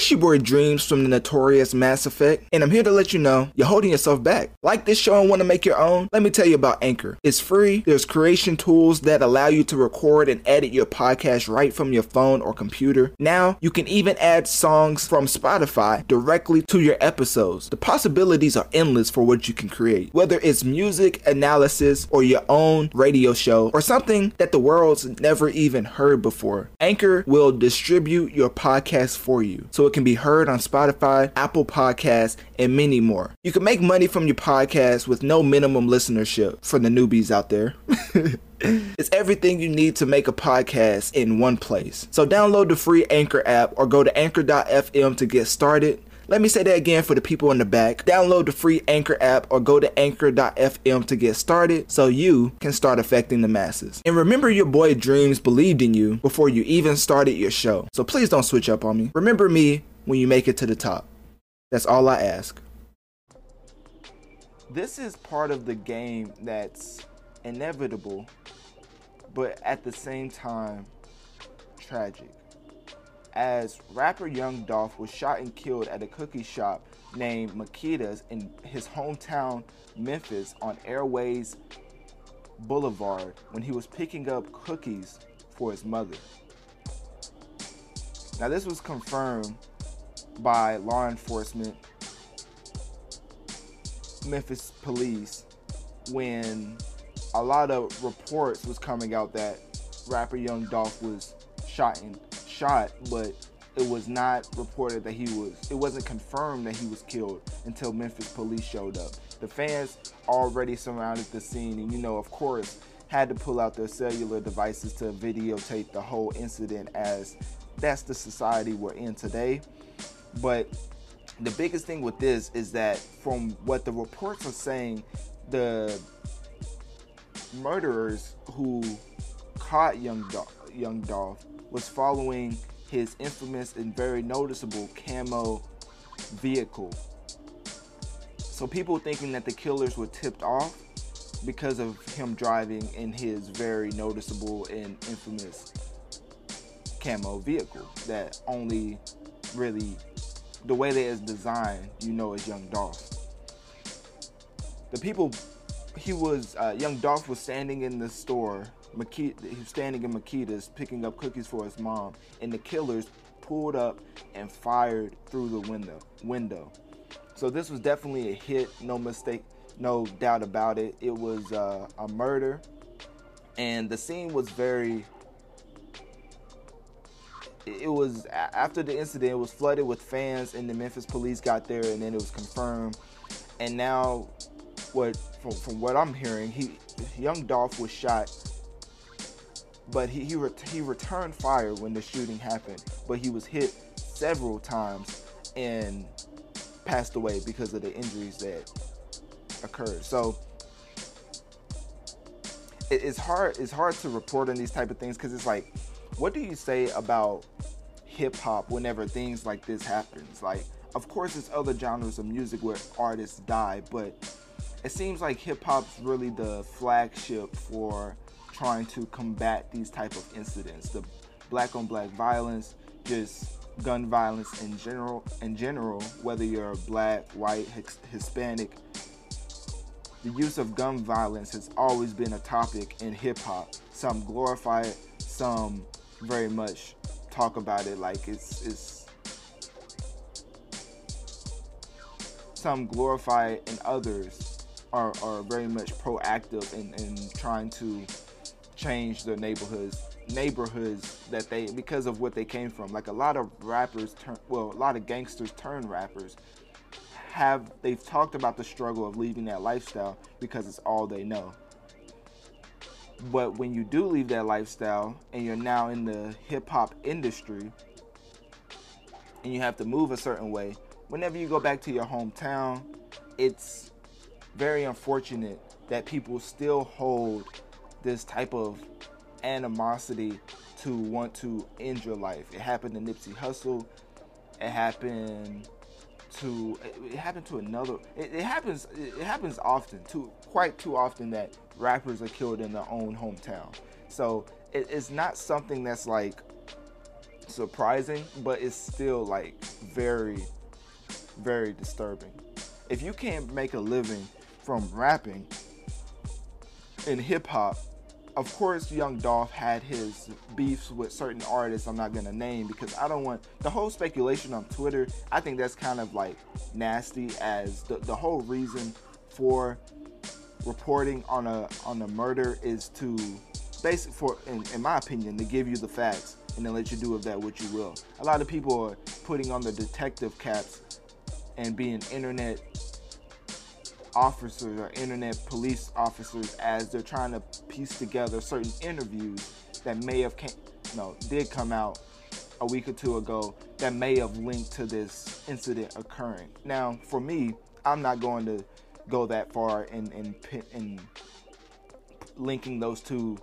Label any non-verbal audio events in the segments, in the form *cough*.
It's your boy Dreamz from the notorious Mass Effect, and I'm here to let you know you're holding yourself back. Like this show and want to make your own? Let me tell you about Anchor. It's free, there's creation tools that allow you to record and edit your podcast right from your phone or computer. Now, you can even add songs from Spotify directly to your episodes. The possibilities are endless for what you can create, whether it's music, analysis, or your own radio show, or something that the world's never even heard before. Anchor will distribute your podcast for you so it can be heard on Spotify, Apple Podcasts, and many more. You can make money from your podcast with no minimum listenership for the newbies out there. *laughs* it's everything you need to make a podcast in one place. So download the free Anchor app or go to anchor.fm to get started. Let me say that again for the people in the back. Download the free Anchor app or go to anchor.fm to get started so you can start affecting the masses. And remember, your boy Dreamz believed in you before you even started your show. So please don't switch up on me. Remember me when you make it to the top. That's all I ask. This is part of the game that's inevitable, but at the same time, tragic as rapper Young Dolph was shot and killed at a cookie shop named Makeda's in his hometown Memphis on Airways Boulevard when he was picking up cookies for his mother. Now, this was confirmed by law enforcement, Memphis police, when a lot of reports was coming out that rapper Young Dolph was shot and shot, but it was not reported that he was it wasn't confirmed that he was killed until Memphis police showed up. The fans already surrounded the scene and you know of course had to pull out their cellular devices to videotape the whole incident as that's the society we're in today. But the biggest thing with this is that from what the reports are saying, the murderers who caught young Dolph, young Dolph was following his infamous and very noticeable camo vehicle. So people thinking that the killers were tipped off because of him driving in his very noticeable and infamous camo vehicle that only really the way that it's designed, you know, is Young Dolph. The people, he was, uh, Young Dolph was standing in the store Makita, he was standing in Makeda's picking up cookies for his mom, and the killers pulled up and fired through the window. Window. So this was definitely a hit, no mistake, no doubt about it. It was uh, a murder, and the scene was very. It was after the incident. It was flooded with fans, and the Memphis police got there, and then it was confirmed. And now, what from, from what I'm hearing, he young Dolph was shot but he he, re- he returned fire when the shooting happened, but he was hit several times and passed away because of the injuries that occurred. So it, it's hard it's hard to report on these type of things because it's like, what do you say about hip hop whenever things like this happens? Like, of course, there's other genres of music where artists die, but it seems like hip hop's really the flagship for trying to combat these type of incidents. The black on black violence just gun violence in general in general whether you're black white hispanic the use of gun violence has always been a topic in hip hop. Some glorify it some very much talk about it like it's it's some glorify it and others are, are very much proactive in, in trying to change their neighborhoods neighborhoods that they because of what they came from. Like a lot of rappers turn well a lot of gangsters turn rappers. Have they've talked about the struggle of leaving that lifestyle because it's all they know. But when you do leave that lifestyle and you're now in the hip hop industry and you have to move a certain way whenever you go back to your hometown it's very unfortunate that people still hold this type of animosity to want to end your life. It happened to Nipsey Hussle. It happened to it happened to another. It, it happens. It happens often, too, quite too often that rappers are killed in their own hometown. So it, it's not something that's like surprising, but it's still like very, very disturbing. If you can't make a living from rapping in hip hop, of course, Young Dolph had his beefs with certain artists I'm not gonna name because I don't want the whole speculation on Twitter. I think that's kind of like nasty, as the, the whole reason for reporting on a on a murder is to basic for in, in my opinion to give you the facts and then let you do with that what you will. A lot of people are putting on the detective caps and being internet officers or internet police officers as they're trying to piece together certain interviews that may have came, no, did come out a week or two ago that may have linked to this incident occurring. Now, for me, I'm not going to go that far in in, in linking those two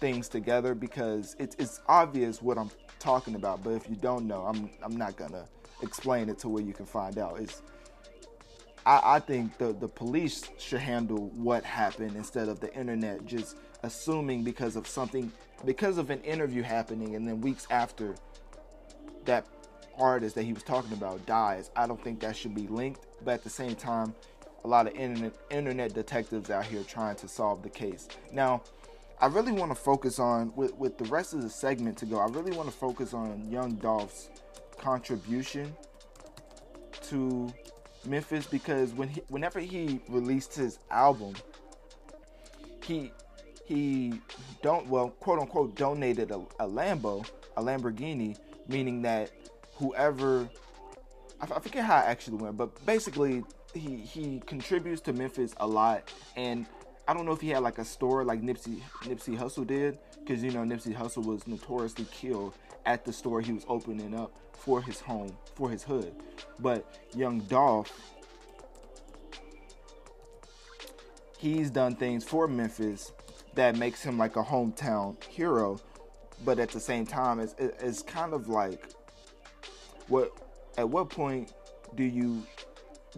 things together because it's it's obvious what I'm talking about. But if you don't know, I'm I'm not gonna explain it to where you can find out. It's I, I think the, the police should handle what happened instead of the internet just assuming because of something, because of an interview happening, and then weeks after that artist that he was talking about dies. I don't think that should be linked, but at the same time, a lot of internet internet detectives out here trying to solve the case. Now, I really want to focus on with with the rest of the segment to go. I really want to focus on Young Dolph's contribution to Memphis because when he, whenever he released his album, he he don't well quote unquote donated a, a Lambo, a Lamborghini, meaning that whoever I, I forget how it actually went, but basically he he contributes to Memphis a lot. And I don't know if he had like a store like Nipsey Nipsey Hussle did, because you know Nipsey Hussle was notoriously killed at the store he was opening up for his home, for his hood. But Young Dolph, he's done things for Memphis that makes him like a hometown hero. But at the same time, it's, it's kind of like what at what point do you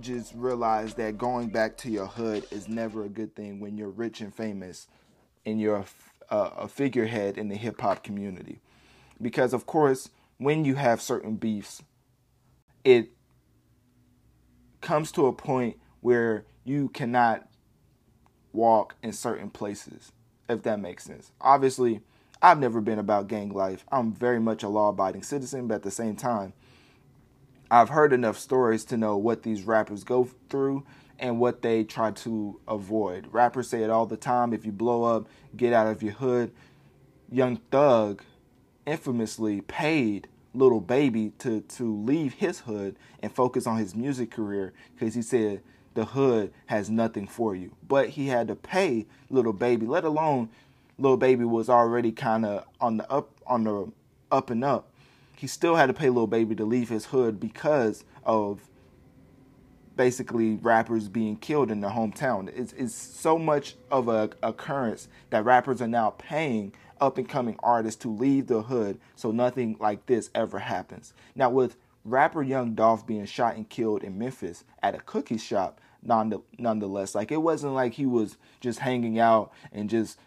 just realize that going back to your hood is never a good thing when you're rich and famous and you're a, a figurehead in the hip hop community. Because, of course, when you have certain beefs, it comes to a point where you cannot walk in certain places, if that makes sense. Obviously, I've never been about gang life. I'm very much a law abiding citizen, but at the same time, I've heard enough stories to know what these rappers go through and what they try to avoid. Rappers say it all the time if you blow up, get out of your hood. Young Thug infamously paid Lil Baby to, to leave his hood and focus on his music career because he said the hood has nothing for you. But he had to pay Lil Baby, let alone Lil Baby was already kind of on the up on the up and up he still had to pay Lil Baby to leave his hood because of basically rappers being killed in their hometown. It's, it's so much of a occurrence that rappers are now paying up and coming artists to leave the hood so nothing like this ever happens. Now with rapper Young Dolph being shot and killed in Memphis at a cookie shop, nonetheless, like it wasn't like he was just hanging out and just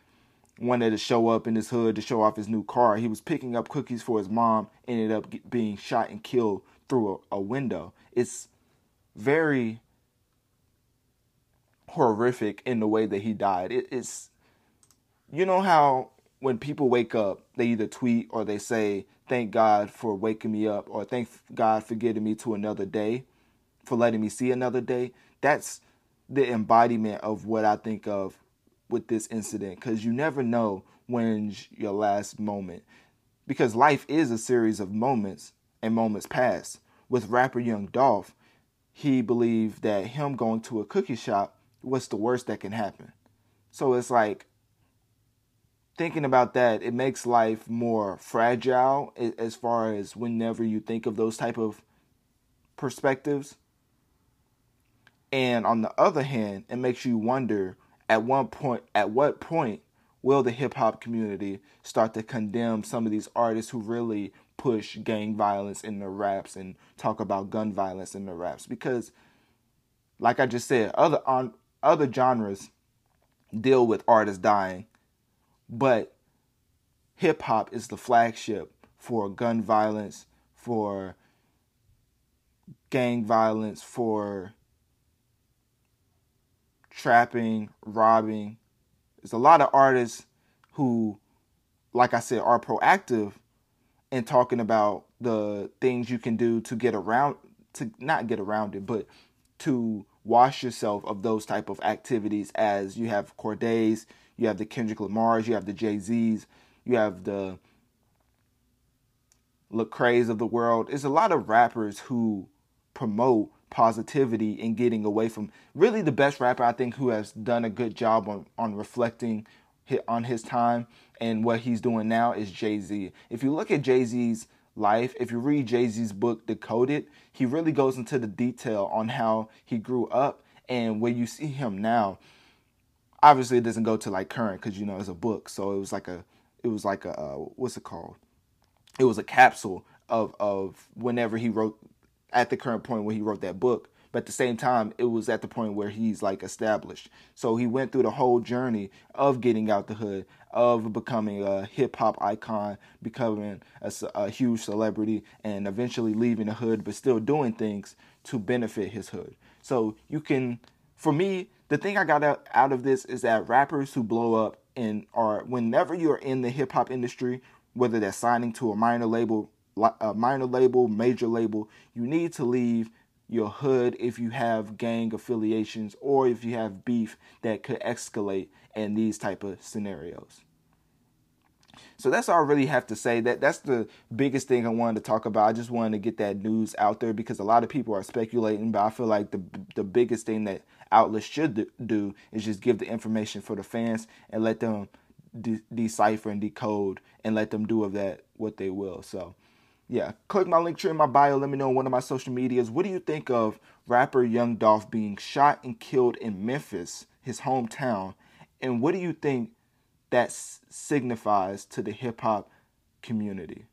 wanted to show up in his hood to show off his new car. He was picking up cookies for his mom, ended up being shot and killed through a, a window. It's very horrific in the way that he died. It, it's, you know how when people wake up, they either tweet or they say, Thank God for waking me up, or thank God for getting me to another day, for letting me see another day. That's the embodiment of what I think of with this incident because you never know when's your last moment. Because life is a series of moments and moments pass. With rapper Young Dolph, he believed that him going to a cookie shop was the worst that can happen. So it's like thinking about that, it makes life more fragile as far as whenever you think of those type of perspectives. And on the other hand, it makes you wonder at one point at what point will the hip hop community start to condemn some of these artists who really push gang violence in their raps and talk about gun violence in their raps? Because like I just said other on other genres deal with artists dying but hip hop is the flagship for gun violence, for gang violence, for trapping, robbing. There's a lot of artists who, like I said, are proactive in talking about the things you can do to get around to not get around it, but to wash yourself of those type of activities as you have Cordae's, you have the Kendrick Lamars, you have the Jay-Z's, you have the Lecrae's of the world. There's a lot of rappers who promote positivity and getting away from really the best rapper I think who has done a good job on on reflecting on his time and what he's doing now is Jay-Z. If you look at Jay-Z's life, if you read Jay-Z's book Decoded, he really goes into the detail on how he grew up and where you see him now. Obviously, it doesn't go to like current because you know it's a book, so it was like a, it was like a uh, what's it called? It was a capsule of of whenever he wrote at the current point where he wrote that book. But at the same time, it was at the point where he's like established. So he went through the whole journey of getting out the hood, of becoming a hip hop icon, becoming a, a, huge celebrity, and eventually leaving the hood, but still doing things to benefit his hood. So you can, for me, the thing I got out, out of this is that rappers who blow up and are whenever you're in the hip hop industry, whether they're signing to a minor label, a uh, minor label, major label, you need to leave your hood if you have gang affiliations or if you have beef that could escalate in these type of scenarios. So that's all I really have to say. That that's the biggest thing I wanted to talk about. I just wanted to get that news out there because a lot of people are speculating, but I feel like the the biggest thing that outlets should do is just give the information for the fans and let them de- decipher and decode and let them do of that what they will. So yeah, click my Linktree in my bio. Let me know on one of my social medias. What do you think of rapper Young Dolph being shot and killed in Memphis, his hometown? And what do you think that signifies to the hip hop community?